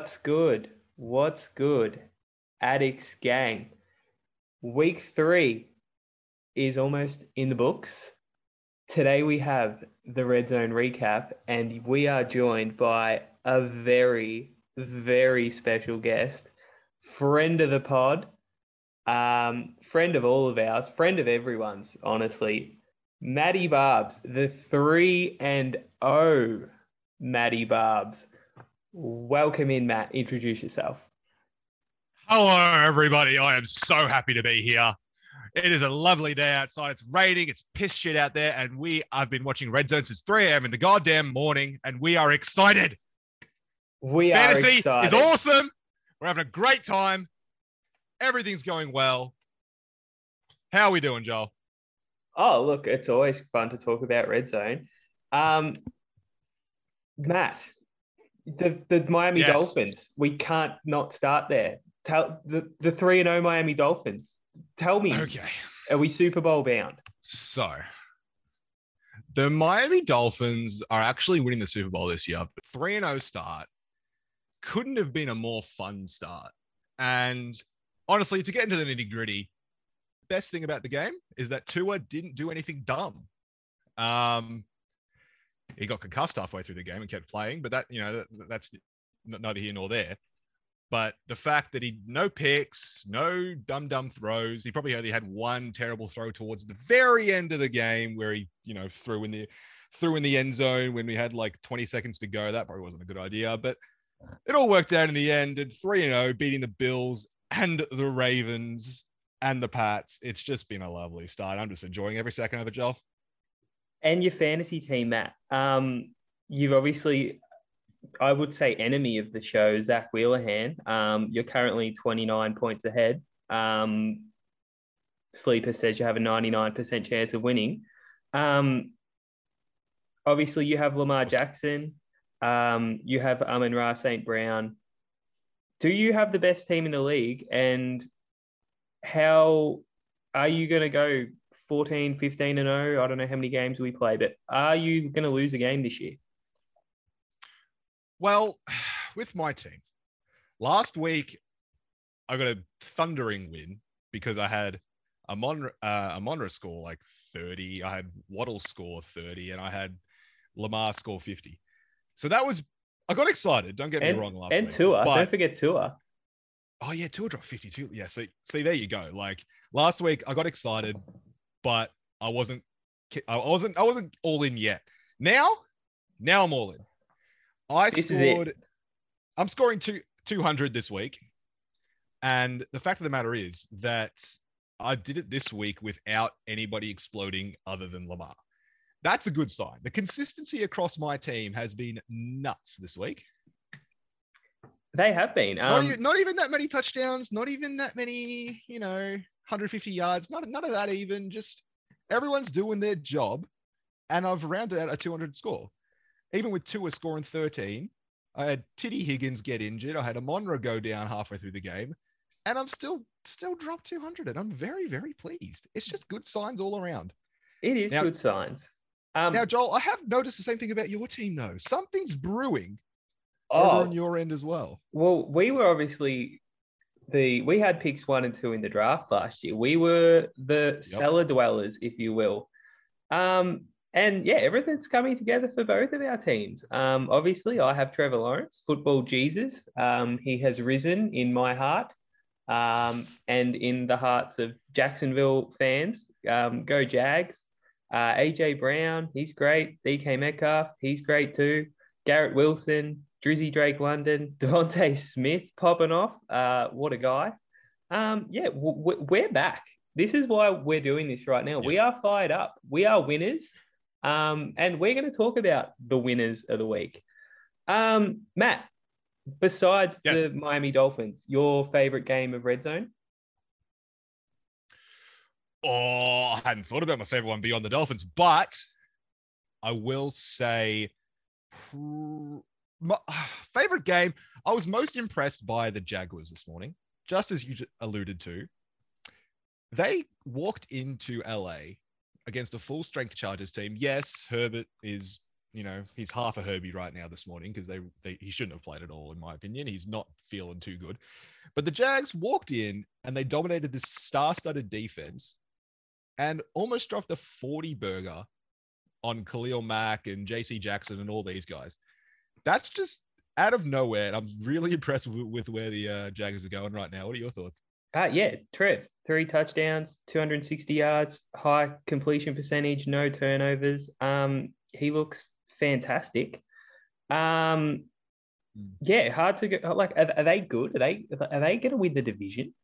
What's good? What's good? Addicts gang. Week three is almost in the books. Today we have the Red Zone recap, and we are joined by a very, very special guest, friend of the pod, um, friend of all of ours, friend of everyone's, honestly. Matty Barbs, the three and O Matty Barbs. Welcome in, Matt. Introduce yourself. Hello, everybody. I am so happy to be here. It is a lovely day outside. It's raining. It's piss shit out there. And we have been watching Red Zone since 3 a.m. in the goddamn morning. And we are excited. We Fantasy are excited. is awesome. We're having a great time. Everything's going well. How are we doing, Joel? Oh, look, it's always fun to talk about Red Zone. Um, Matt, the, the Miami Yes. Dolphins, we can't not start there. Tell the, the 3 and 0 Miami Dolphins. Tell me, Okay. are we Super Bowl bound? So the Miami Dolphins are actually winning the Super Bowl this year. 3 and 0 start couldn't have been a more fun start. And honestly, to get into the nitty gritty, the best thing about the game is that Tua didn't do anything dumb. Um, he got concussed halfway through the game and kept playing, but that, you know, that, that's neither here nor there. But the fact that he no picks, no dumb dumb throws. He probably only had one terrible throw towards the very end of the game where he, you know, threw in the threw in the end zone when we had like 20 seconds to go. That probably wasn't a good idea, but it all worked out in the end. And 3 and 0, beating the Bills and the Ravens and the Pats. It's just been a lovely start. I'm just enjoying every second of it, Joel. And your fantasy team, Matt. Um, you've obviously, I would say, enemy of the show, Zach Wheelerhan. Um, you're currently 29 points ahead. Um, Sleeper says you have a 99% chance of winning. Um, obviously, you have Lamar Jackson. Um, you have Amon Ra St. Brown. Do you have the best team in the league? And how are you going to go 14, 15 and 0? I don't know how many games we play, but are you going to lose a game this year? Well, with my team, last week I got a thundering win because I had a Mon uh, score like 30, I had Waddle score 30, and I had Lamar score 50. So that was I got excited. Don't get And, me wrong. Last and week, Tua. but- Don't forget Tua. Oh yeah, Tua dropped 52. Yeah, see, see, there you go. Like last week, I got excited, but I wasn't, I wasn't, I wasn't all in yet. Now, now I'm all in. I This scored. I'm scoring two 200 this week, and the fact of the matter is that I did it this week without anybody exploding other than Lamar. That's a good sign. The consistency across my team has been nuts this week. They have been. Not, Um, even, not even that many touchdowns, not even that many, you know, 150 yards, not none of that even. Just everyone's doing their job. And I've rounded out a 200 score. Even with Tua scoring 13, I had Titty Higgins get injured. I had Amon Ra go down halfway through the game. And I'm still still dropped 200. And I'm very, very pleased. It's just good signs all around. it is now- good signs. Um, Now, Joel, I have noticed the same thing about your team, though. Something's brewing oh, over on your end as well. well, we were obviously the we had picks one and two in the draft last year. We were the cellar dwellers, if you will. Um, and yeah, everything's coming together for both of our teams. Um, obviously, I have Trevor Lawrence, football Jesus. Um, he has risen in my heart, um, and in the hearts of Jacksonville fans. Um, go Jags. Uh, AJ Brown, he's great. DK Metcalf, he's great too. Garrett Wilson, Drizzy Drake London, DeVonta Smith popping off. Uh, what a guy. Um, yeah, w- we're back. This is why we're doing this right now. We are fired up. We are winners. Um, and we're going to talk about the winners of the week. Um, Matt, besides Yes. the Miami Dolphins, your favorite game of Red Zone? Oh, I hadn't thought about my favorite one beyond the Dolphins, but I will say my favorite game. I was most impressed by the Jaguars this morning, just as you alluded to. They walked into LA against a full strength Chargers team. Yes, Herbert is you know, he's half a Herbie right now this morning because they, they he shouldn't have played at all, in my opinion. He's not feeling too good. But the Jags walked in and they dominated this star-studded defense and almost dropped a 40 burger on Khalil Mack and JC Jackson and all these guys. That's just out of nowhere. And I'm really impressed with, with where the uh, Jaggers are going right now. What are your thoughts? Uh, yeah, Trev, three touchdowns, 260 yards, high completion percentage, no turnovers. Um, he looks fantastic. Um, hmm. yeah, hard to go. Like, are, are they good? Are they are they going to win the division?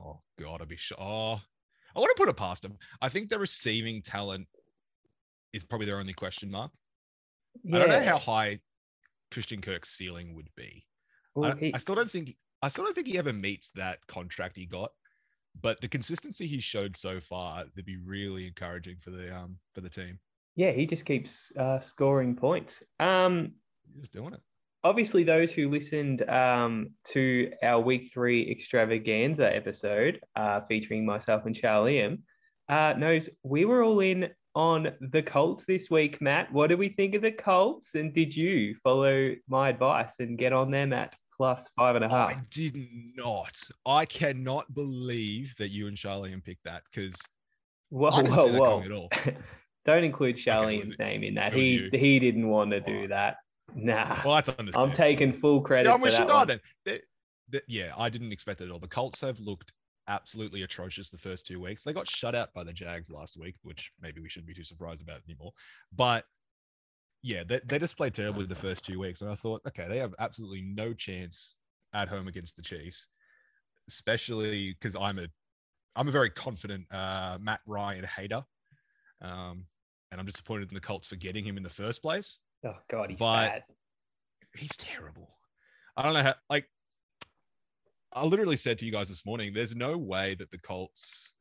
Oh God, I'd be sure. Oh, I want to put it past them. I think the receiving talent is probably their only question mark. Yeah. I don't know how high Christian Kirk's ceiling would be. Well, I, he... I still don't think I still don't think he ever meets that contract he got. But the consistency he showed so far, they'd be really encouraging for the um for the team. Yeah, he just keeps uh, scoring points. Um, He's just doing it. Obviously, those who listened um, to our week three extravaganza episode uh, featuring myself and Charlie uh, knows we were all in on the Colts this week, Matt. What do we think of the Colts? And did you follow my advice and get on them at plus five and a half? I did not. I cannot believe that you and Charlene picked that because whoa, whoa, whoa. Don't include Charlene's okay, name in that. He you. he didn't want to do that. Nah. Well, that's understandable. I'm taking full credit. Yeah, for that one. They, they, yeah, I didn't expect it at all. The Colts have looked absolutely atrocious the first two weeks. They got shut out by the Jags last week, which maybe we shouldn't be too surprised about anymore. But yeah, they, they just played terribly the first two weeks. And I thought, okay, they have absolutely no chance at home against the Chiefs, especially because I'm a I'm a very confident uh, Matt Ryan hater. Um, and I'm disappointed in the Colts for getting him in the first place. Oh God, he's but bad. He's terrible. I don't know how like I literally said to you guys this morning, there's no way that the Colts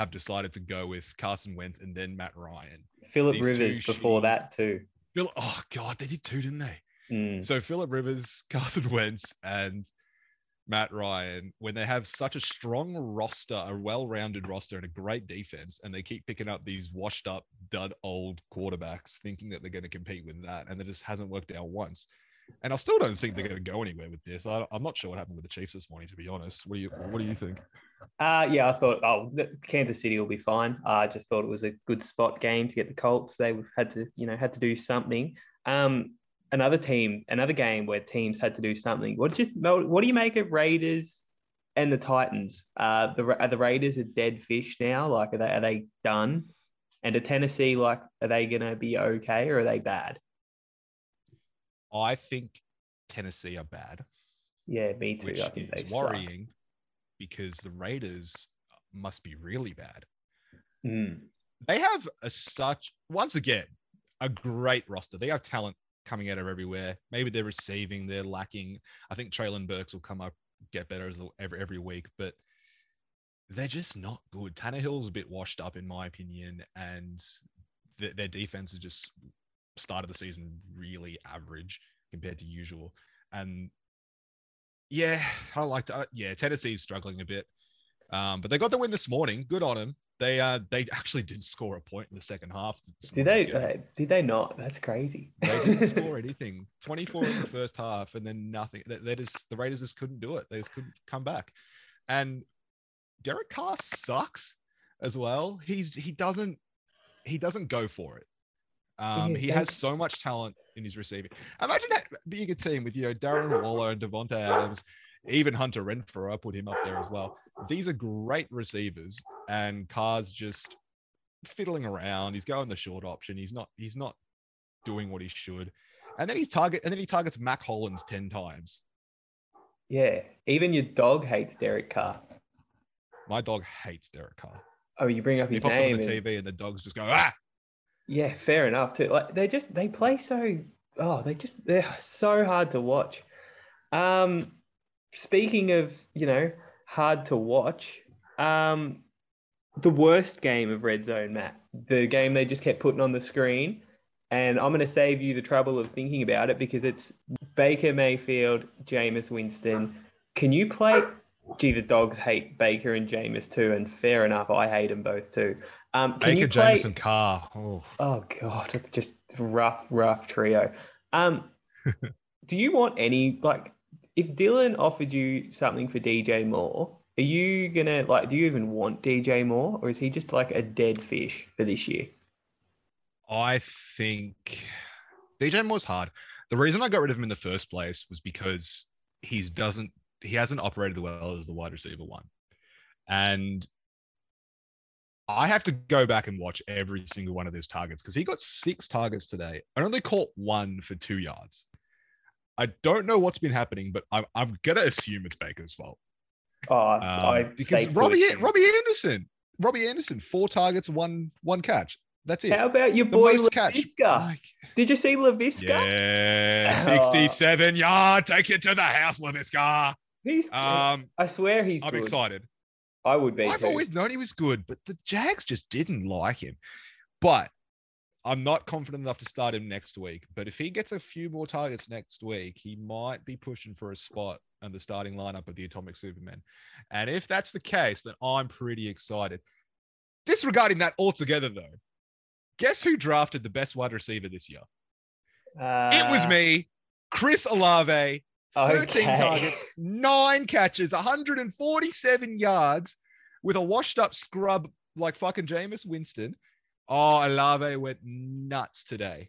have decided to go with Carson Wentz and then Matt Ryan. Philip Rivers before that too. Phil, oh God, they did too, didn't they? Mm. So Philip Rivers, Carson Wentz, and Matt Ryan, when they have such a strong roster, a well-rounded roster, and a great defense, and they keep picking up these washed-up, dud old quarterbacks, thinking that they're going to compete with that, and it just hasn't worked out once. And I still don't think they're going to go anywhere with this. I, am not sure what happened with the Chiefs this morning, to be honest. What do you What do you think? Uh, yeah, I thought oh, Kansas City will be fine. I just thought it was a good spot game to get the Colts. They had to, you know, had to do something. Um, another team, another game where teams had to do something. What did you What do you make of Raiders and the Titans? Uh, the are the Raiders a dead fish now? Like, are they are they done? And to Tennessee, like, are they going to be okay or are they bad? I think Tennessee are bad. Yeah, me too. Which I think is worrying suck. because the Raiders must be really bad. Mm. They have a such once again a great roster. They have talent coming out of everywhere. Maybe they're receiving, they're lacking. I think Treylon Burks will come up, get better as every every week, but they're just not good. Tannehill's a bit washed up in my opinion, and th- their defense is just started the season really average compared to usual. And yeah, I like that. Yeah, Tennessee's struggling a bit. Um, but they got the win this morning. Good on them. They uh they actually did score a point in the second half. Did they? Uh, did they not? That's crazy. They didn't score anything. Twenty four in the first half, and then nothing. They, they just the Raiders just couldn't do it. They just couldn't come back. And Derek Carr sucks as well. He's he doesn't he doesn't go for it. Um, he has so much talent in his receiving. Imagine that being a team with you know Darren Waller and Davante Adams, even Hunter Renfrow. I put him up there as well. These are great receivers, and Carr's just fiddling around. He's going the short option. He's not. He's not doing what he should. And then he's target. And then he targets Mack Hollins ten times. Yeah, even your dog hates Derek Carr. My dog hates Derek Carr. Oh, you bring up his he pops name. on the and... TV and the dogs just go ah. Yeah, fair enough too. Like they just they play so oh they just they're so hard to watch. Um, speaking of you know hard to watch, um, the worst game of Red Zone, Matt, the game they just kept putting on the screen, and I'm going to save you the trouble of thinking about it because it's Baker Mayfield, Jameis Winston. Can you play? Gee, the dogs hate Baker and Jameis too, and fair enough, I hate them both too. Um, can Baker, you play? Jameson, Carr. Oh, Oh god, it's just rough, rough trio. Um, do you want any like if Dylan offered you something for DJ Moore, are you gonna like? Do you even want DJ Moore, or is he just like a dead fish for this year? I think DJ Moore's hard. The reason I got rid of him in the first place was because he's doesn't he hasn't operated well as the wide receiver one, and I have to go back and watch every single one of his targets because he got six targets today and only caught one for two yards. I don't know what's been happening, but I'm, I'm gonna assume it's Baker's fault. Oh, Um, I because Robbie. Robbie Anderson, Robbie Anderson, four targets, one one catch. That's it. How about your the boy. Laviska? Did you see Laviska? yeah, Oh. 67 yard. Take it to the house, Laviska. He's. Um, I swear he's I'm good. excited. I would be. I've too. always known he was good, but the Jags just didn't like him. But I'm not confident enough to start him next week. But if he gets a few more targets next week, he might be pushing for a spot on the starting lineup of the Atomic Superman. And if that's the case, then I'm pretty excited. Disregarding that altogether, though, guess who drafted the best wide receiver this year? it was Uh, me, Chris Olave, 13 Okay. targets, nine catches, 147 yards with a washed up scrub like fucking Jameis Winston. Oh, Olave went nuts today.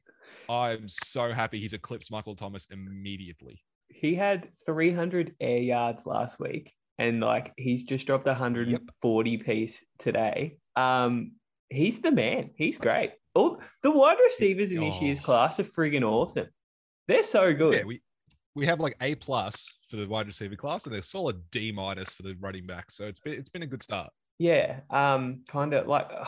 I'm so happy he's eclipsed Michael Thomas immediately. He had 300 air yards last week, and like he's just dropped 140 piece today. Um, he's the man. He's great. All the wide receivers in this year's Oh. class are friggin' awesome. They're so good. Yeah, we we have like A plus for the wide receiver class and a solid D minus for the running back. So it's been it's been a good start. Yeah, um, kind of like, uh,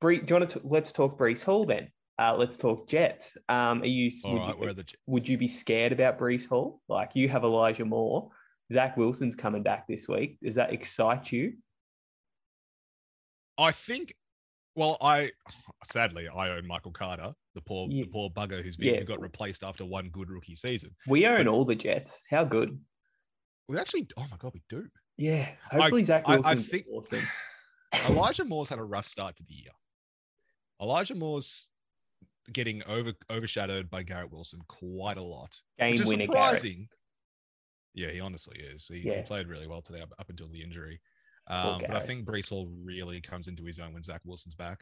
Bree, do you want to let's talk Breece Hall then? Uh, let's talk Jets. Um, are you All would, right, you the would you be scared about Breece Hall? Like you have Elijah Moore, Zach Wilson's coming back this week. Does that excite you? I think. Well, I sadly I own Michael Carter, the poor Yeah. the poor bugger who's been Yeah. who got replaced after one good rookie season. We own all the Jets. How good? We actually, oh my god, we do. Yeah, hopefully Zach I- I think- awesome. Elijah Moore's had a rough start to the year. Elijah Moore's getting over overshadowed by Garrett Wilson quite a lot, Game winner, Garrett. Yeah, he honestly is. He, he played really well today up, up until the injury. Um, but I think Breece Hall really comes into his own when Zach Wilson's back.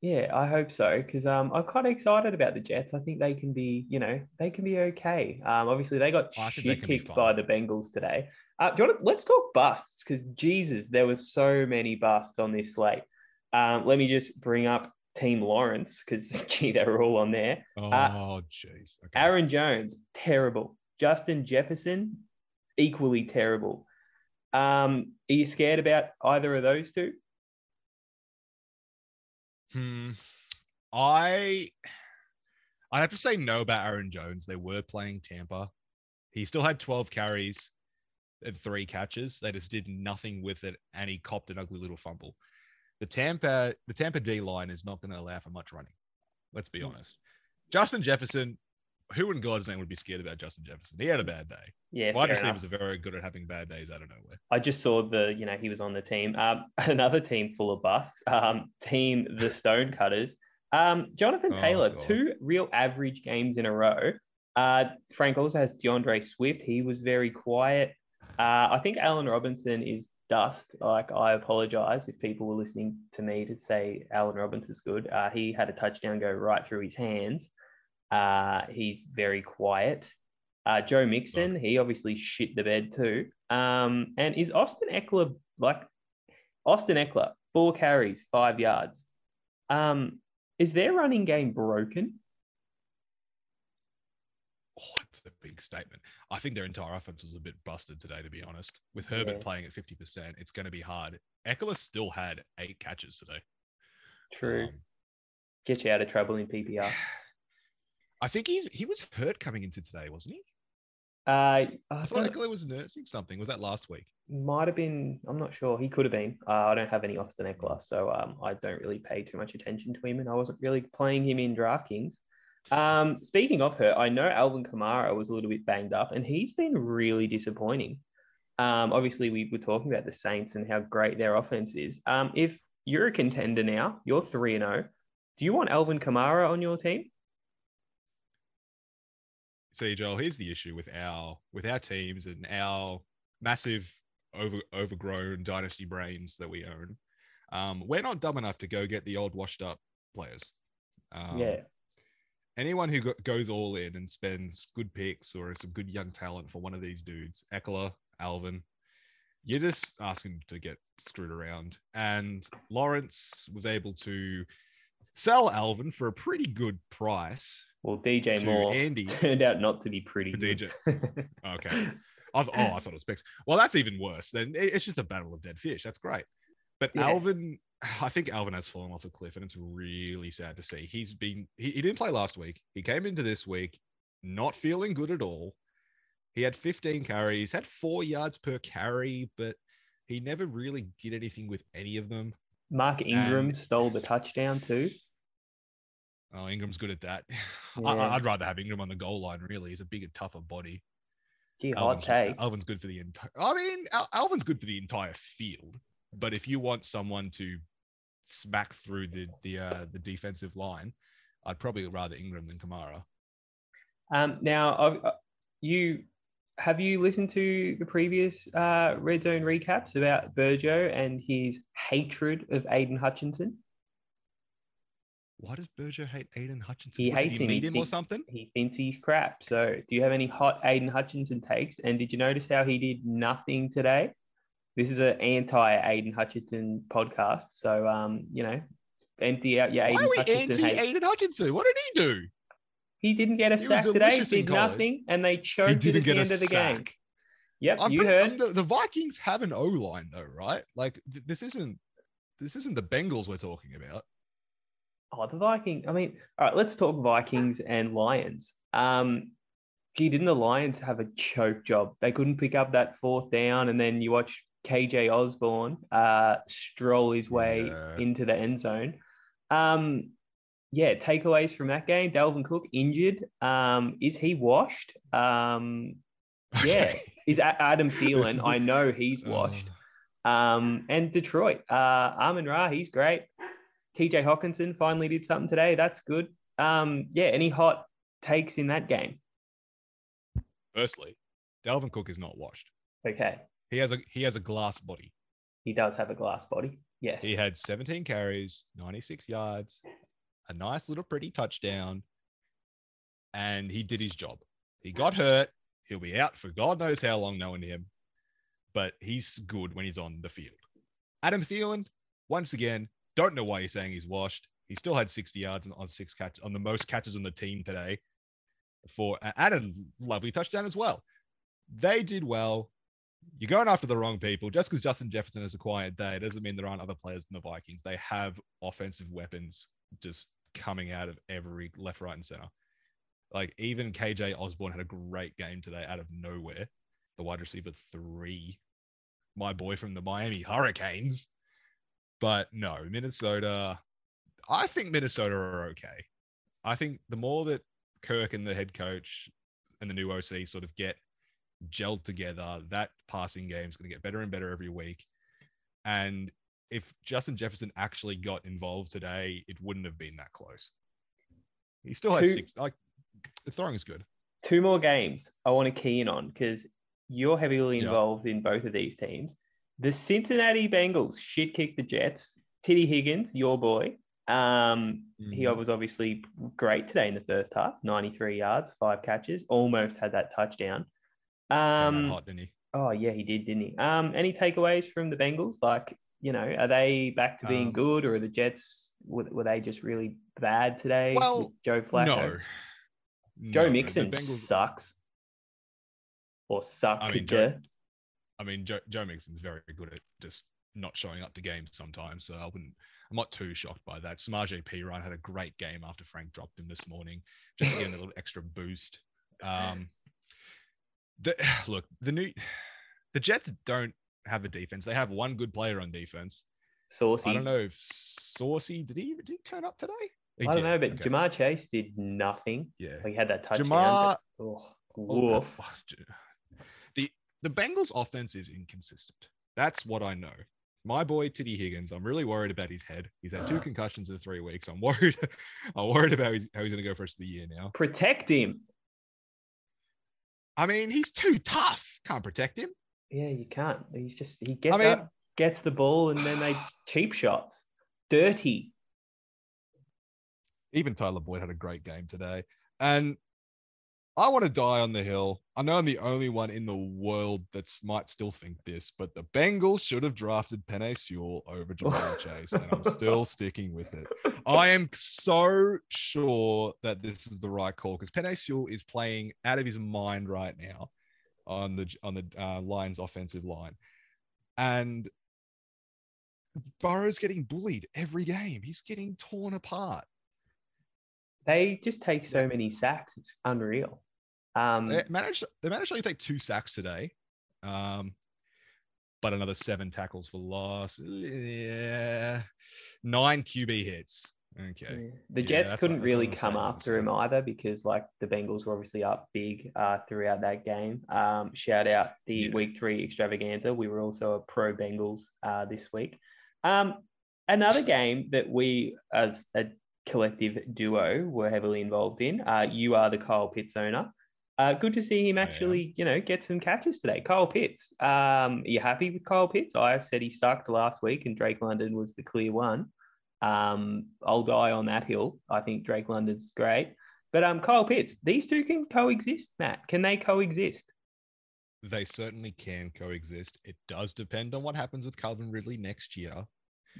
Yeah, I hope so because um, I'm kind of excited about the Jets. I think they can be, you know, they can be okay. Um, obviously they got Oh, shit kicked by the Bengals today. Uh, do you want to, let's talk busts because Jesus, there was so many busts on this slate. Um, let me just bring up Team Lawrence because gee, they were all on there. Oh, Uh, jeez. Okay. Aaron Jones, terrible. Justin Jefferson, equally terrible. Um, are you scared about either of those two? Hmm. I I have to say no about Aaron Jones. They were playing Tampa. He still had 12 carries and three catches. They just did nothing with it, and he copped an ugly little fumble. The Tampa the Tampa D line is not going to allow for much running. Let's be Mm. honest. Justin Jefferson, who in God's name would be scared about Justin Jefferson? He had a bad day. Yeah, Wide enough. receivers are very good at having bad days out of nowhere. I just saw the, you know, he was on the team. Um, another team full of busts. Um, team the Stonecutters. Um, Jonathan Oh, Taylor, God. two real average games in a row. Uh, Frank also has D'Andre Swift. He was very quiet. Uh, I think Allen Robinson is dust. Like I apologize if people were listening to me to say Allen Robinson's good. Uh, he had a touchdown go right through his hands. Uh, he's very quiet. Uh, Joe Mixon, he obviously shit the bed too. Um, and is Austin Ekeler like Austin Ekeler, four carries, five yards? Um, is their running game broken? Oh, it's a big statement. I think their entire offense was a bit busted today, to be honest. With Herbert Yeah. playing at 50%, it's going to be hard. Ekeler still had eight catches today. True. Um, Get you out of trouble in PPR. I think he's he was hurt coming into today, wasn't he? Uh, I I thought Ekeler was nursing something. Was that last week? might have been. I'm not sure. He could have been. Uh, I don't have any Austin Ekeler, so um, I don't really pay too much attention to him, and I wasn't really playing him in DraftKings. Um, speaking of her, I know Alvin Kamara was a little bit banged up, and he's been really disappointing. Um, obviously, we were talking about the Saints and how great their offense is. Um, if you're a contender now. You're 3 and 0. Do you want Alvin Kamara on your team? See, Joel, here's the issue with our with our teams and our massive over overgrown dynasty brains that we own. Um, we're not dumb enough to go get the old washed up players. Um, yeah. Anyone who go- goes all in and spends good picks or some good young talent for one of these dudes, Ekeler, Alvin, you're just asking to get screwed around. And Lawrence was able to sell Alvin for a pretty good price. Well, DJ Moore Andy. turned out not to be pretty. Good. Okay. I th- oh, I thought it was picks. Well, that's even worse. Then it's just a battle of dead fish. That's great. But Yeah. Alvin, I think Alvin has fallen off a cliff, and it's really sad to see. He's been he, he didn't play last week. He came into this week not feeling good at all. He had 15 carries, had four yards per carry, but he never really did anything with any of them. Mark Ingram stole the touchdown too. Oh, Ingram's good at that. Yeah. I, I'd rather have Ingram on the goal line. Really, he's a bigger, tougher body. Gee, Alvin's, take. Alvin's good for the entire. I mean, Al- Alvin's good for the entire field. But if you want someone to smack through the the uh, the defensive line, I'd probably rather Ingram than Kamara. Um, now, I've- uh, you have you listened to the previous uh, red zone recaps about Burjo and his hatred of Aidan Hutchinson? Why does Berger hate Aidan Hutchinson? He What, hates he him. Meet him or something? He thinks he's crap. So, do you have any hot Aidan Hutchinson takes? And did you notice how he did nothing today? This is an anti Aidan Hutchinson podcast. So, um, you know, empty out your Why Aiden are we Hutchinson anti hate. Aidan Hutchinson? What did he do? He didn't get a He sack today. Did college. nothing, and they choked at the end of the game. sack. Yep, I'm you pretty- heard. um, the, the Vikings have an O line though, right? Like th- this isn't this isn't the Bengals we're talking about. Oh, the Viking. I mean, all right, let's talk Vikings and Lions. Um, gee, didn't the Lions have a choke job? They couldn't pick up that fourth down, and then you watch KJ Osborn uh, stroll his way Yeah. into the end zone. Um, yeah, takeaways from that game. Dalvin Cook injured. Um, is he washed? Um, Yeah. Is Adam Thielen? I know he's washed. Uh, Um, and Detroit, uh, Amon Ra, he's great. TJ Hockenson finally did something today. That's good. Um, yeah, any hot takes in that game? firstly, Dalvin Cook is not washed. Okay. He has a he has a glass body. He does have a glass body. Yes. He had 17 carries, 96 yards, a nice little pretty touchdown, and he did his job. He got hurt. He'll be out for God knows how long, knowing him, but he's good when he's on the field. Adam Thielen, once again, don't know why you're saying he's washed. He still had 60 yards on, six catches, on the most catches on the team today. For uh, and a lovely touchdown as well. They did well. You're going after the wrong people. Just because Justin Jefferson has a quiet day doesn't mean there aren't other players in the Vikings. They have offensive weapons just coming out of every left, right, and center. Like even KJ Osborn had a great game today out of nowhere. The wide receiver three, my boy from the Miami Hurricanes. But no, Minnesota. I think Minnesota are okay. I think the more that Kirk and the head coach and the new OC sort of get gelled together, that passing game is going to get better and better every week. And if Justin Jefferson actually got involved today, it wouldn't have been that close. He still had Two- six. Like the throwing is good. Two more games I want to key in on because you're heavily Yep. involved in both of these teams. The Cincinnati Bengals shit kicked the Jets. Titty Higgins, your boy. Um, He Mhm. was obviously great today in the first half, 93 yards, five catches, almost had that touchdown. Um, hot, didn't he? oh yeah, he did, didn't he? Um, any takeaways from the Bengals? Like, you know, are they back to being Um, good, or are the Jets were, were they just really bad today? with Well, Joe Flacco. No. Joe No, Mixon Bengals- sucks, or sucked. I mean, Joe- I mean, Joe, Joe Mixon's very good at just not showing up to games sometimes. So I wouldn't, I'm not too shocked by that. Samaje Perine had a great game after Frank dropped him this morning, just to get him a little extra boost. Um, the, look, the new, the Jets don't have a defense. They have one good player on defense. Saucy. I don't know if Saucy did he did he turn up today? He I don't did, know, but okay. Ja'Marr Chase did nothing. yeah. He had that touchdown. Jamar- but- oh, Oh, oh, The the Bengals offense is inconsistent. That's what I know. my boy Titty Higgins. I'm really worried about his head. He's had two concussions in three weeks. I'm worried. I'm worried about his, how he's going to go for the rest of the year now. Protect him. I mean, he's too tough. Can't protect him. Yeah, you can't. He's just he gets I mean- up, gets the ball, and then they cheap shots. Dirty. Even Tyler Boyd had a great game today. And I want to die on the hill. I know I'm the only one in the world that might still think this, but the Bengals should have drafted Penei Sewell over Ja'Marr Chase, and I'm still sticking with it. I am so sure that this is the right call because Penei Sewell is playing out of his mind right now on the on the uh, Lions offensive line, and Burrow's getting bullied every game. He's getting torn apart. They just take so many sacks. It's unreal. Um, They managed they managed to only take two sacks today. Um, but another seven tackles for loss. Yeah. Nine QB hits. Okay. yeah. The Jets couldn't that's really come after him either because like the Bengals were obviously up big uh, throughout that game. Um, shout out the Yeah. week three extravaganza. We were also a pro Bengals uh, this week. Um, another game that we as a collective duo were heavily involved in. Uh, you are the Kyle Pitts owner. Uh, good to see him actually, you know, get some catches today. Kyle Pitts. Um, are you happy with Kyle Pitts? I said he sucked last week, and Drake London was the clear one. Um, I'll die on that hill. I think Drake London's great, but um, Kyle Pitts. These two can coexist, Matt. Can they coexist? They certainly can coexist. It does depend on what happens with Calvin Ridley next year.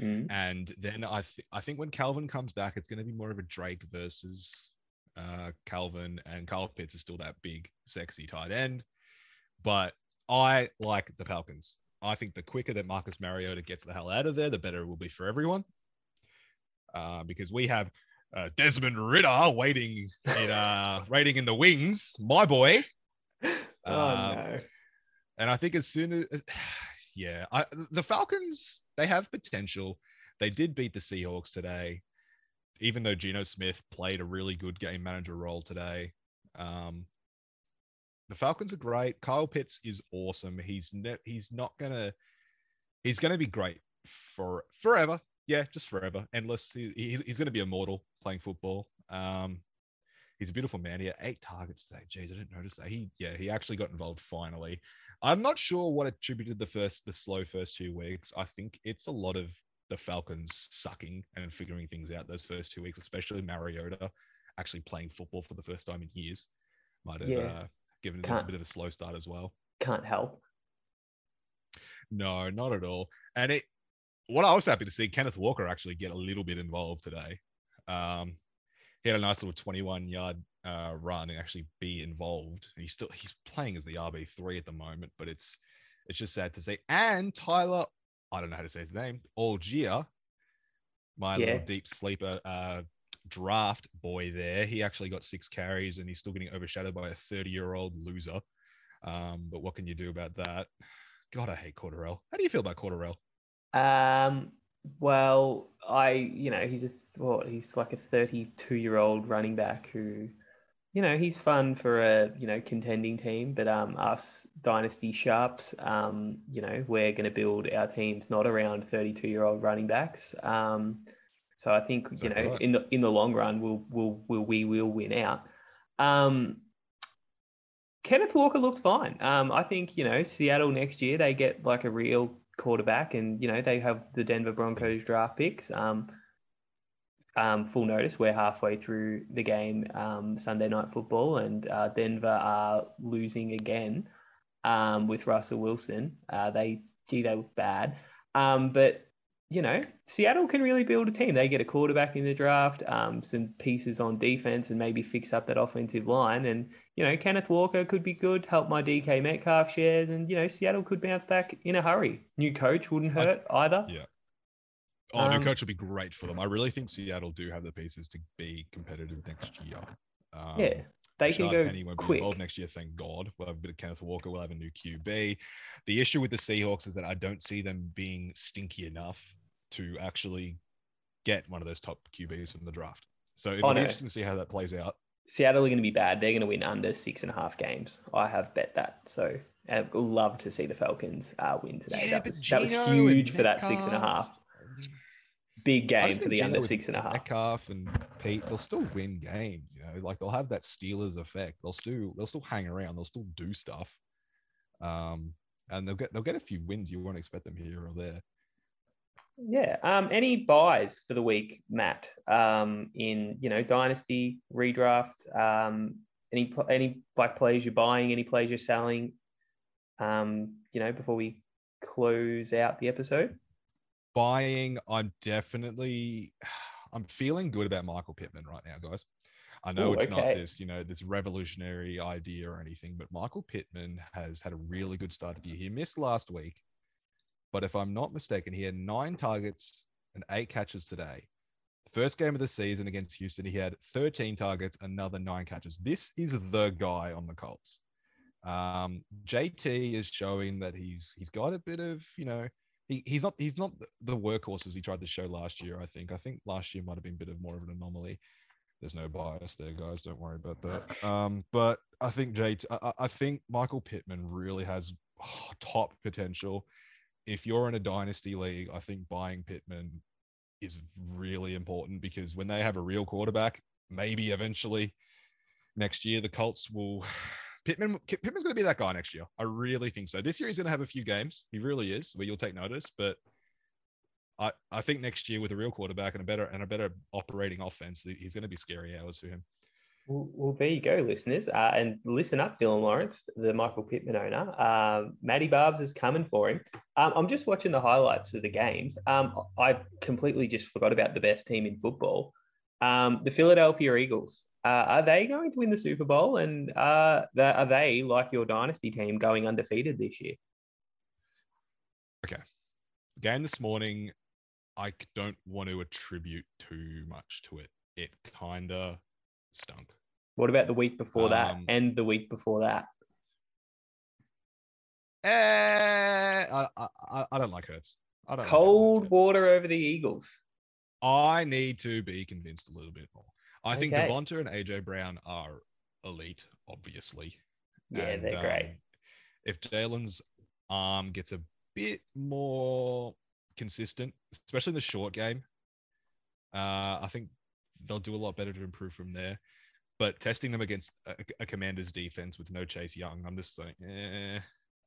Mm. And then I th- I think when Calvin comes back, it's going to be more of a Drake versus uh, Calvin, and Kyle Pitts is still that big, sexy tight end. But I like the Falcons. I think the quicker that Marcus Mariota gets the hell out of there, the better it will be for everyone. Uh, because we have uh, Desmond Ridder waiting in uh, waiting in the wings, my boy. oh Um, no. And I think as soon as, yeah, I, the Falcons, they have potential. They did beat the Seahawks today, even though Geno Smith played a really good game manager role today. Um, the Falcons are great. Kyle Pitts is awesome. He's ne- he's not gonna he's gonna be great for forever. Yeah, just forever, endless. He, he- he's gonna be immortal playing football. Um, he's a beautiful man. He had eight targets today. Jeez, I didn't notice that. He yeah, he actually got involved finally. I'm not sure what attributed the first the slow first two weeks. I think it's a lot of the Falcons sucking and figuring things out those first two weeks, especially Mariota actually playing football for the first time in years. Might have Yeah. uh, given this a bit of a slow start as well. Can't help. No, not at all. And it what I was happy to see Kenneth Walker actually get a little bit involved today. Um, he had a nice little 21 yard uh, run and actually be involved. And he's still he's playing as the RB three at the moment, but it's it's just sad to see. And Tyler, I don't know how to say his name, Allgeier, my Yeah. little deep sleeper uh, draft boy there. He actually got six carries and he's still getting overshadowed by a 30 year old loser. Um, but what can you do about that? God, I hate Cordarrelle. How do you feel about Cordarrelle? Um, well, I, you know, he's a what? He's like a 32 year old running back who, you know, he's fun for a you know contending team. But um, us dynasty sharps, um, you know, we're going to build our teams not around 32 year old running backs. Um, so I think you know right. in the in the long run, we'll we'll, we'll we will win out. Um, Kenneth Walker looked fine. Um, I think you know Seattle next year they get like a real quarterback, and you know they have the Denver Broncos draft picks. Um, um, full notice, we're halfway through the game um, Sunday night football, and uh, Denver are losing again um, with Russell Wilson. Uh, they gee they look bad, um, but you know Seattle can really build a team. They get a quarterback in the draft, um, some pieces on defense, and maybe fix up that offensive line, and you know, Kenneth Walker could be good, help my DK Metcalf shares, and you know, Seattle could bounce back in a hurry. New coach wouldn't I- hurt either. Yeah. Oh, new Um, coach would be great for them. I really think Seattle do have the pieces to be competitive next year. Um, yeah, they can go Penny won't be quick. involved next year, thank God. We'll have a bit of Kenneth Walker. We'll have a new QB. The issue with the Seahawks is that I don't see them being stinky enough to actually get one of those top QBs from the draft. So it'll Oh, be no. interesting to see how that plays out. Seattle are going to be bad. They're going to win under six and a half games. I have bet that. So I'd love to see the Falcons uh, win today. Yeah, that, was, that was huge for that six and a half. Big game for the Geno under six and a half. Metcalf and Pete, they'll still win games. You know, like they'll have that Steelers effect. They'll still they'll still hang around. They'll still do stuff. Um, and they'll get they'll get a few wins. You won't expect them here or there. Yeah. Um, any buys for the week, Matt? Um, in you know dynasty redraft. Um, any any like players you're buying? Any players you're selling? Um, you know, before we close out the episode. Buying, I'm definitely I'm feeling good about Michael Pittman right now, guys. I know Ooh, it's not this, you know, this revolutionary idea or anything, but Michael Pittman has had a really good start to the year. He missed last week, but if I'm not mistaken, he had nine targets and eight catches today. First game of the season against Houston, he had 13 targets, another nine catches. This is the guy on the Colts. Um, JT is showing that he's he's got a bit of you know he, he's not he's not the workhorses he tried to show last year. I think I think last year might have been a bit of more of an anomaly. There's no bias there, guys. Don't worry about that. Um, but I think JT, I, I- think Michael Pittman really has oh, top potential. If you're in a dynasty league, I think buying Pittman is really important because when they have a real quarterback, maybe eventually next year the Colts will. Pittman, Pittman's going to be that guy next year. I really think so. This year he's going to have a few games. He really is, where you'll take notice. But I, I think next year with a real quarterback and a better and a better operating offense, he's going to be scary hours for him. Well, there you go, listeners. Uh, and listen up, Dylan Lawrence, the Michael Pittman owner. Um, Matty Barbs is coming for him. Um, I'm just watching the highlights of the games. Um, I completely just forgot about the best team in football, um, the Philadelphia Eagles. Uh, are they going to win the Super Bowl? And uh, the, are they, like your dynasty team, going undefeated this year? Okay. Game this morning, I don't want to attribute too much to it. It kind of stunk. What about the week before that Um, and the week before that? Eh, I, I, I- don't like Hurts. I don't Cold Hurts. water over the Eagles. I need to be convinced a little bit more. I think Devonta and AJ Brown are elite, obviously. Yeah, And, they're great. um, if Jalen's arm gets a bit more consistent, especially in the short game, uh, I think they'll do a lot better to improve from there. But testing them against a, a commander's defense with no Chase Young, I'm just like, eh,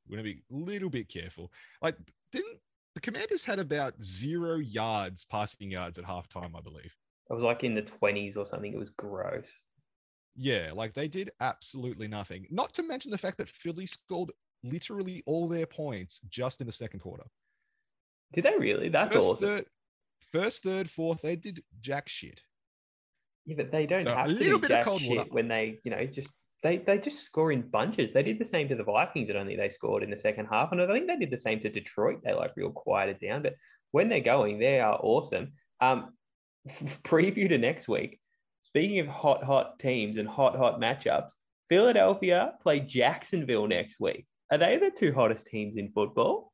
we're gonna be a little bit careful. Like, didn't the commanders had about zero yards, passing yards at halftime, I believe. It was like in the 20s or something. It was gross. Yeah, like they did absolutely nothing. Not to mention the fact that Philly scored literally all their points just in the second quarter. Did they really? That's first, awesome. third, first, third, fourth, they did jack shit. Yeah, but they don't So a have to do bit of cold shit water. when they, you know, just they they just score in bunches. They did the same to the Vikings. I don't think they scored in the second half, and I think they did the same to Detroit. They like real quieted down, but when they're going, they are awesome. Um, preview to next week. Speaking of hot, hot teams and hot, hot matchups, Philadelphia play Jacksonville next week. Are they the two hottest teams in football?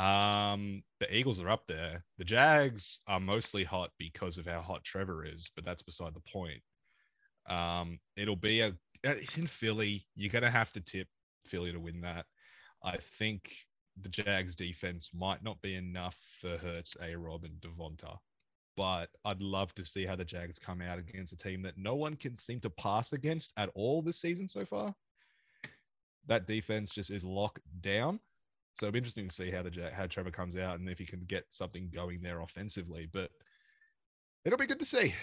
Um, the Eagles are up there. The Jags are mostly hot because of how hot Trevor is, but that's beside the point. Um, it'll be a it's in Philly. You're gonna have to tip Philly to win that. I think the Jags defense might not be enough for Hurts, A Rob, and Devonta. But I'd love to see how the Jags come out against a team that no one can seem to pass against at all this season so far. That defense just is locked down. So it'll be interesting to see how the how Trevor comes out and if he can get something going there offensively. But it'll be good to see.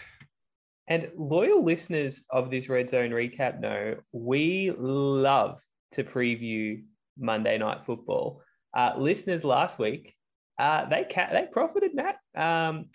And loyal listeners of this Red Zone recap know we love to preview Monday Night Football. Uh, listeners last week, uh, they ca- they profited, Matt. Um,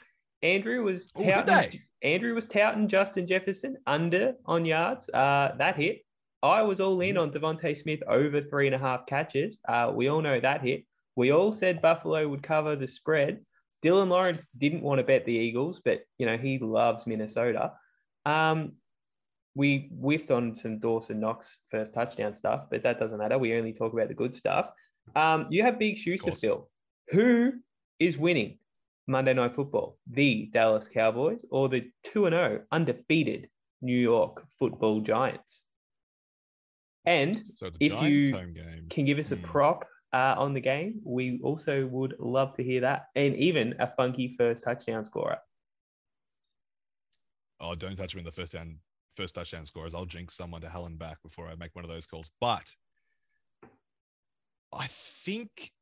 Andrew was touting, Andrew was touting Justin Jefferson under on yards. Uh, that hit. I was all in on DeVonta Smith over three and a half catches. Uh, we all know that hit. We all said Buffalo would cover the spread. Dylan Lawrence didn't want to bet the Eagles, but you know he loves Minnesota. Um, we whiffed on some Dawson Knox first touchdown stuff, but that doesn't matter. We only talk about the good stuff. Um, you have big shoes to fill. Who is winning Monday Night Football? The Dallas Cowboys or the two and zero undefeated New York Football Giants. And So the If you home game. can give us a Hmm. prop uh, on the game, we also would love to hear that, and even a funky first touchdown scorer. Oh, don't touch me in the first down, first touchdown scorers. I'll jinx someone to hell and back before I make one of those calls. But I think,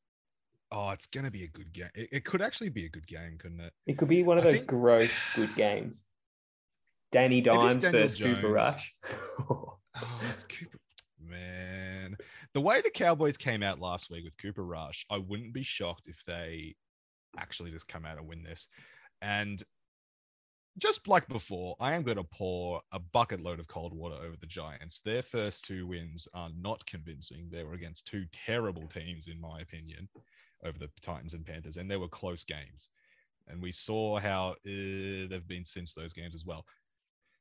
oh, it's gonna be a good game. It, it could actually be a good game, couldn't it? It could be one of I those think- gross good games. Danny Dimes Daniel versus Cooper Rush. Oh, it's Cooper. Man, the way the Cowboys came out last week with Cooper Rush, I wouldn't be shocked if they actually just come out and win this. And just like before, I am going to pour a bucket load of cold water over the Giants. Their first two wins are not convincing. They were against two terrible teams, in my opinion, over the Titans and Panthers, and they were close games. And we saw how uh, they've been since those games as well.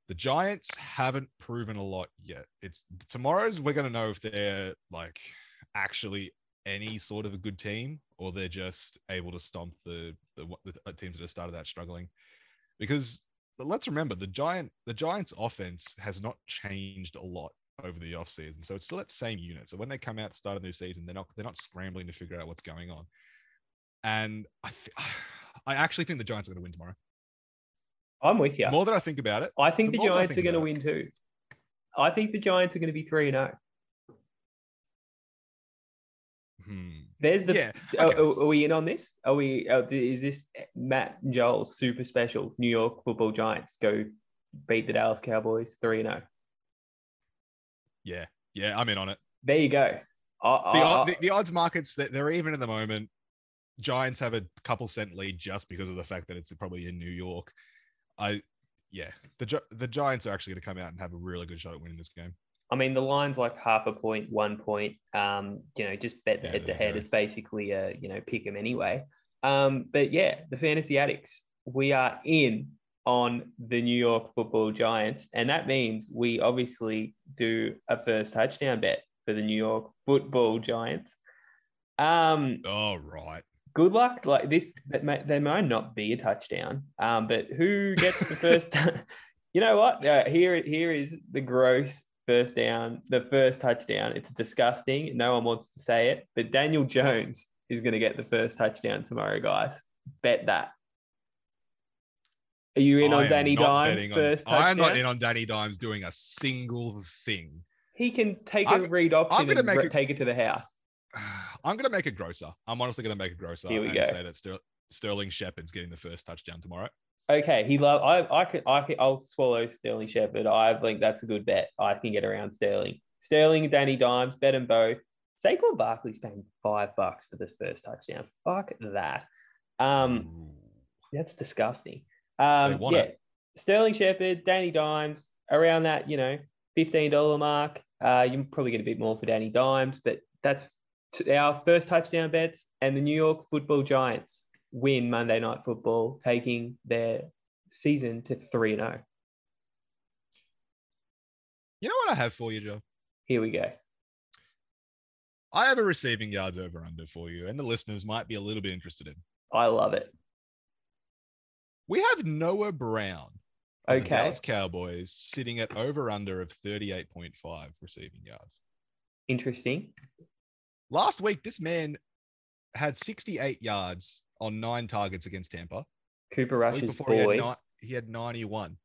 The Giants haven't proven a lot yet. It's tomorrow's we're gonna know if they're like actually any sort of a good team or they're just able to stomp the the, the uh, teams that have started out struggling. Because let's remember the giant the Giants offense has not changed a lot over the offseason. So it's still that same unit. So when they come out start a new season, they're not they're not scrambling to figure out what's going on. And I th- I actually think the Giants are to win tomorrow. I'm with you. The more that I think about it, I think the the more that I Giants are going to win too. I think the Giants are going to be 3 and 0. hmm, There's the. yeah, Are, okay. are- are we in on this? Are we? Uh, is this Matt and Joel's super special? New York Football Giants go beat the Dallas Cowboys 3 and 0. yeah, yeah, I'm in on it. There you go. I, The, I- the, the odds markets that they're even at the moment. Giants have a couple cent lead just because of the fact that it's probably in New York. I, yeah, the the Giants are actually going to come out and have a really good shot at winning this game. I mean, the line's like half a point, one point. Um, you know, just bet Yeah, head to head. It's basically a you know pick 'em anyway. Um, but yeah, the fantasy addicts, we are in on the New York Football Giants, and that means we obviously do a first touchdown bet for the New York Football Giants. Um, Oh right, good luck. Like this, that may, there might not be a touchdown. Um, but who gets the first? you know what? Uh, here, here is the gross first down, the first touchdown. It's disgusting. No one wants to say it, but Daniel Jones is going to get the first touchdown tomorrow, guys. Bet that. Are you in I on Danny Dimes on- first touchdown? I'm not in on Danny Dimes doing a single thing. He can take a I'm- read option gonna and make re- a- take it to the house. I'm going to make it grosser. I'm honestly going to make it grosser Here we and go. say that Ster- Sterling Shepard's getting the first touchdown tomorrow. Okay, he love. I I can I can I'll swallow Sterling Shepard. I think that's a good bet. I can get around Sterling. Sterling and Danny Dimes, bet them both. Saquon Barkley's paying five bucks for this first touchdown. Fuck that. Um, that's disgusting. Um, yeah, it. Sterling Shepard, Danny Dimes, around that, you know, fifteen dollar mark. Uh, you probably get a bit more for Danny Dimes, but that's our first touchdown bets. And the New York Football Giants win Monday Night Football, taking their season to three and oh. zero. You know what I have for you, Joe? Here we go. I have a receiving yards over under for you, and the listeners might be a little bit interested in. I love it. We have Noah Brown. of the Dallas Cowboys sitting at over under of 38.5 receiving yards. Interesting. Last week, this man had 68 yards on nine targets against Tampa. Cooper Rush's before, he had, boy. ni- he had 91.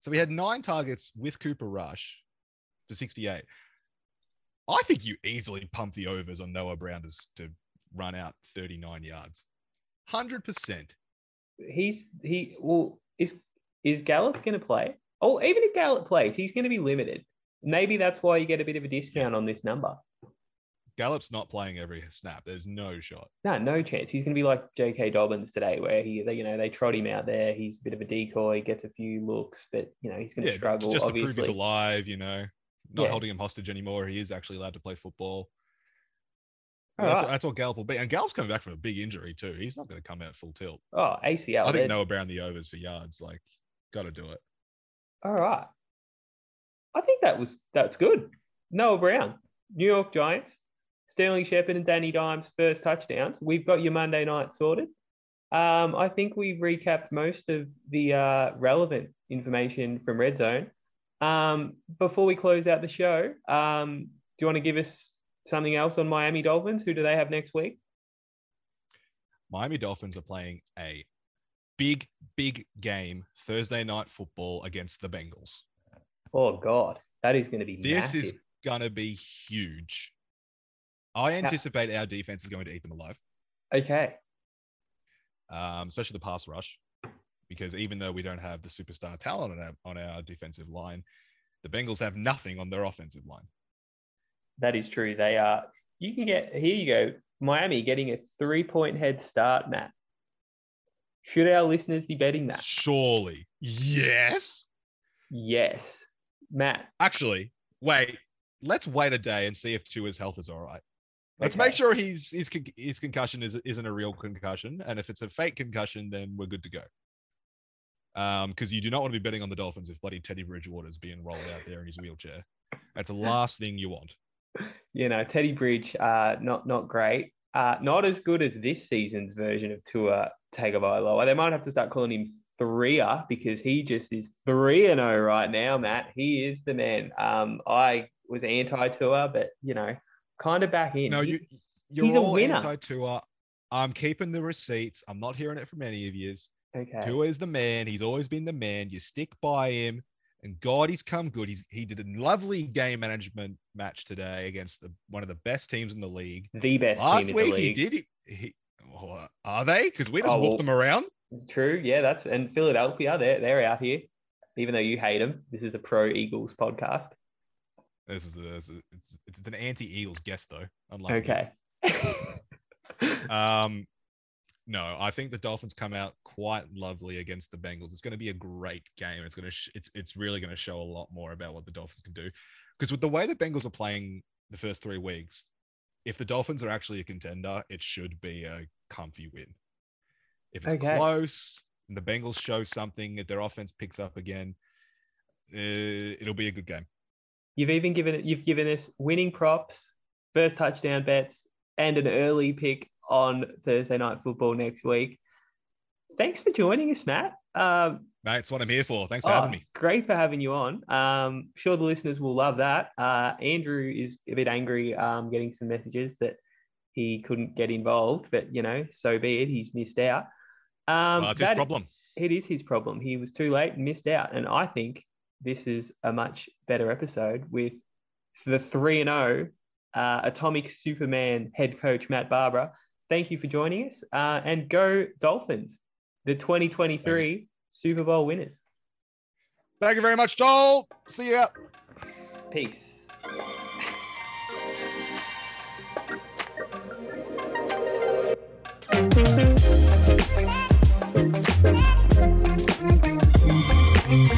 So he had nine targets with Cooper Rush to 68. I think you easily pump the overs on Noah Brown to, to run out 39 yards. 100%. He's he well is is Gallup going to play? Oh, even if Gallup plays, he's going to be limited. Maybe that's why you get a bit of a discount on this number. Gallup's not playing every snap. There's no shot. No, no chance. He's going to be like J.K. Dobbins today, where he, they, you know, they trot him out there. He's a bit of a decoy, gets a few looks, but you know, he's going to Yeah, struggle. just to prove he's alive, you know, not Yeah. holding him hostage anymore. He is actually allowed to play football. All that's, right. that's what Gallup will be. And Gallup's coming back from a big injury too. He's not going to come out full tilt. oh ACL. I think Noah Brown the overs for yards. Like, got to do it. All right. I think that was that's good. Noah Brown, New York Giants, Sterling Shepard and Danny Dimes first touchdowns. We've got your Monday night sorted. Um, I think we've recapped most of the uh, relevant information from Red Zone. Um, before we close out the show, um, do you want to give us something else on Miami Dolphins? Who do they have next week? Miami Dolphins are playing a big, big game Thursday night football against the Bengals. Oh God, that is going to be. This massive. is going to be huge. I anticipate our defense is going to eat them alive. Okay. Um, especially the pass rush, because even though we don't have the superstar talent on our, on our defensive line, the Bengals have nothing on their offensive line. That is true. They are. You can get here. You go. Miami getting a three-point head start, Matt. Should our listeners be betting that? Surely, yes. Yes, Matt. Actually, wait. Let's wait a day and see if Tua's health is all right. Let's Okay. make sure he's his his concussion is isn't a real concussion, and if it's a fake concussion, then we're good to go. Um, because you do not want to be betting on the Dolphins if bloody Teddy Bridgewater is being rolled out there in his wheelchair. That's the last thing you want. You know, Teddy Bridge, uh, not not great. Uh, not as good as this season's version of Tua Tagovailoa. They might have to start calling him Threeer because he just is three and zero right now, Matt. He is the man. Um, I was anti Tua, but you know, kind of back in. No, you you're he's a all winner. anti Tua. I'm keeping the receipts. I'm not hearing it from any of you. okay. Tua is the man. He's always been the man. You stick by him, and God, he's come good. He's he did a lovely game management match today against the, one of the best teams in the league. the best Last team in week he did it. He, oh, are they? Because we just Oh, walked well- them around. True. Yeah, that's and Philadelphia. They're they're out here, even though you hate them. This is a pro Eagles podcast. This is, a, this is- it's, it's an anti-Eagles guess though. Unlike me. Okay. Um, no, I think the Dolphins come out quite lovely against the Bengals. It's going to be a great game. It's going to sh- it's it's really going to show a lot more about what the Dolphins can do. Because with the way the Bengals are playing the first three weeks, if the Dolphins are actually a contender, it should be a comfy win. If it's Okay. close and the Bengals show something, if their offense picks up again, uh, it'll be a good game. You've even given you've given us winning props, first touchdown bets, and an early pick on Thursday night football next week. Thanks for joining us, Matt. Um, That's what I'm here for. Thanks for oh, having me. Great for having you on. Um, sure the listeners will love that. Uh, Andrew is a bit angry, um, getting some messages that he couldn't get involved, but you know, so be it. He's missed out. Um, well, it's his problem. it is his problem. He was too late and missed out. And I think this is a much better episode with the 3 and 0 Atomic Superman head coach Matt Barbara. Thank you for joining us uh, and go Dolphins, the 2023 Super Bowl winners. Thank you very much, Joel. See you. Peace.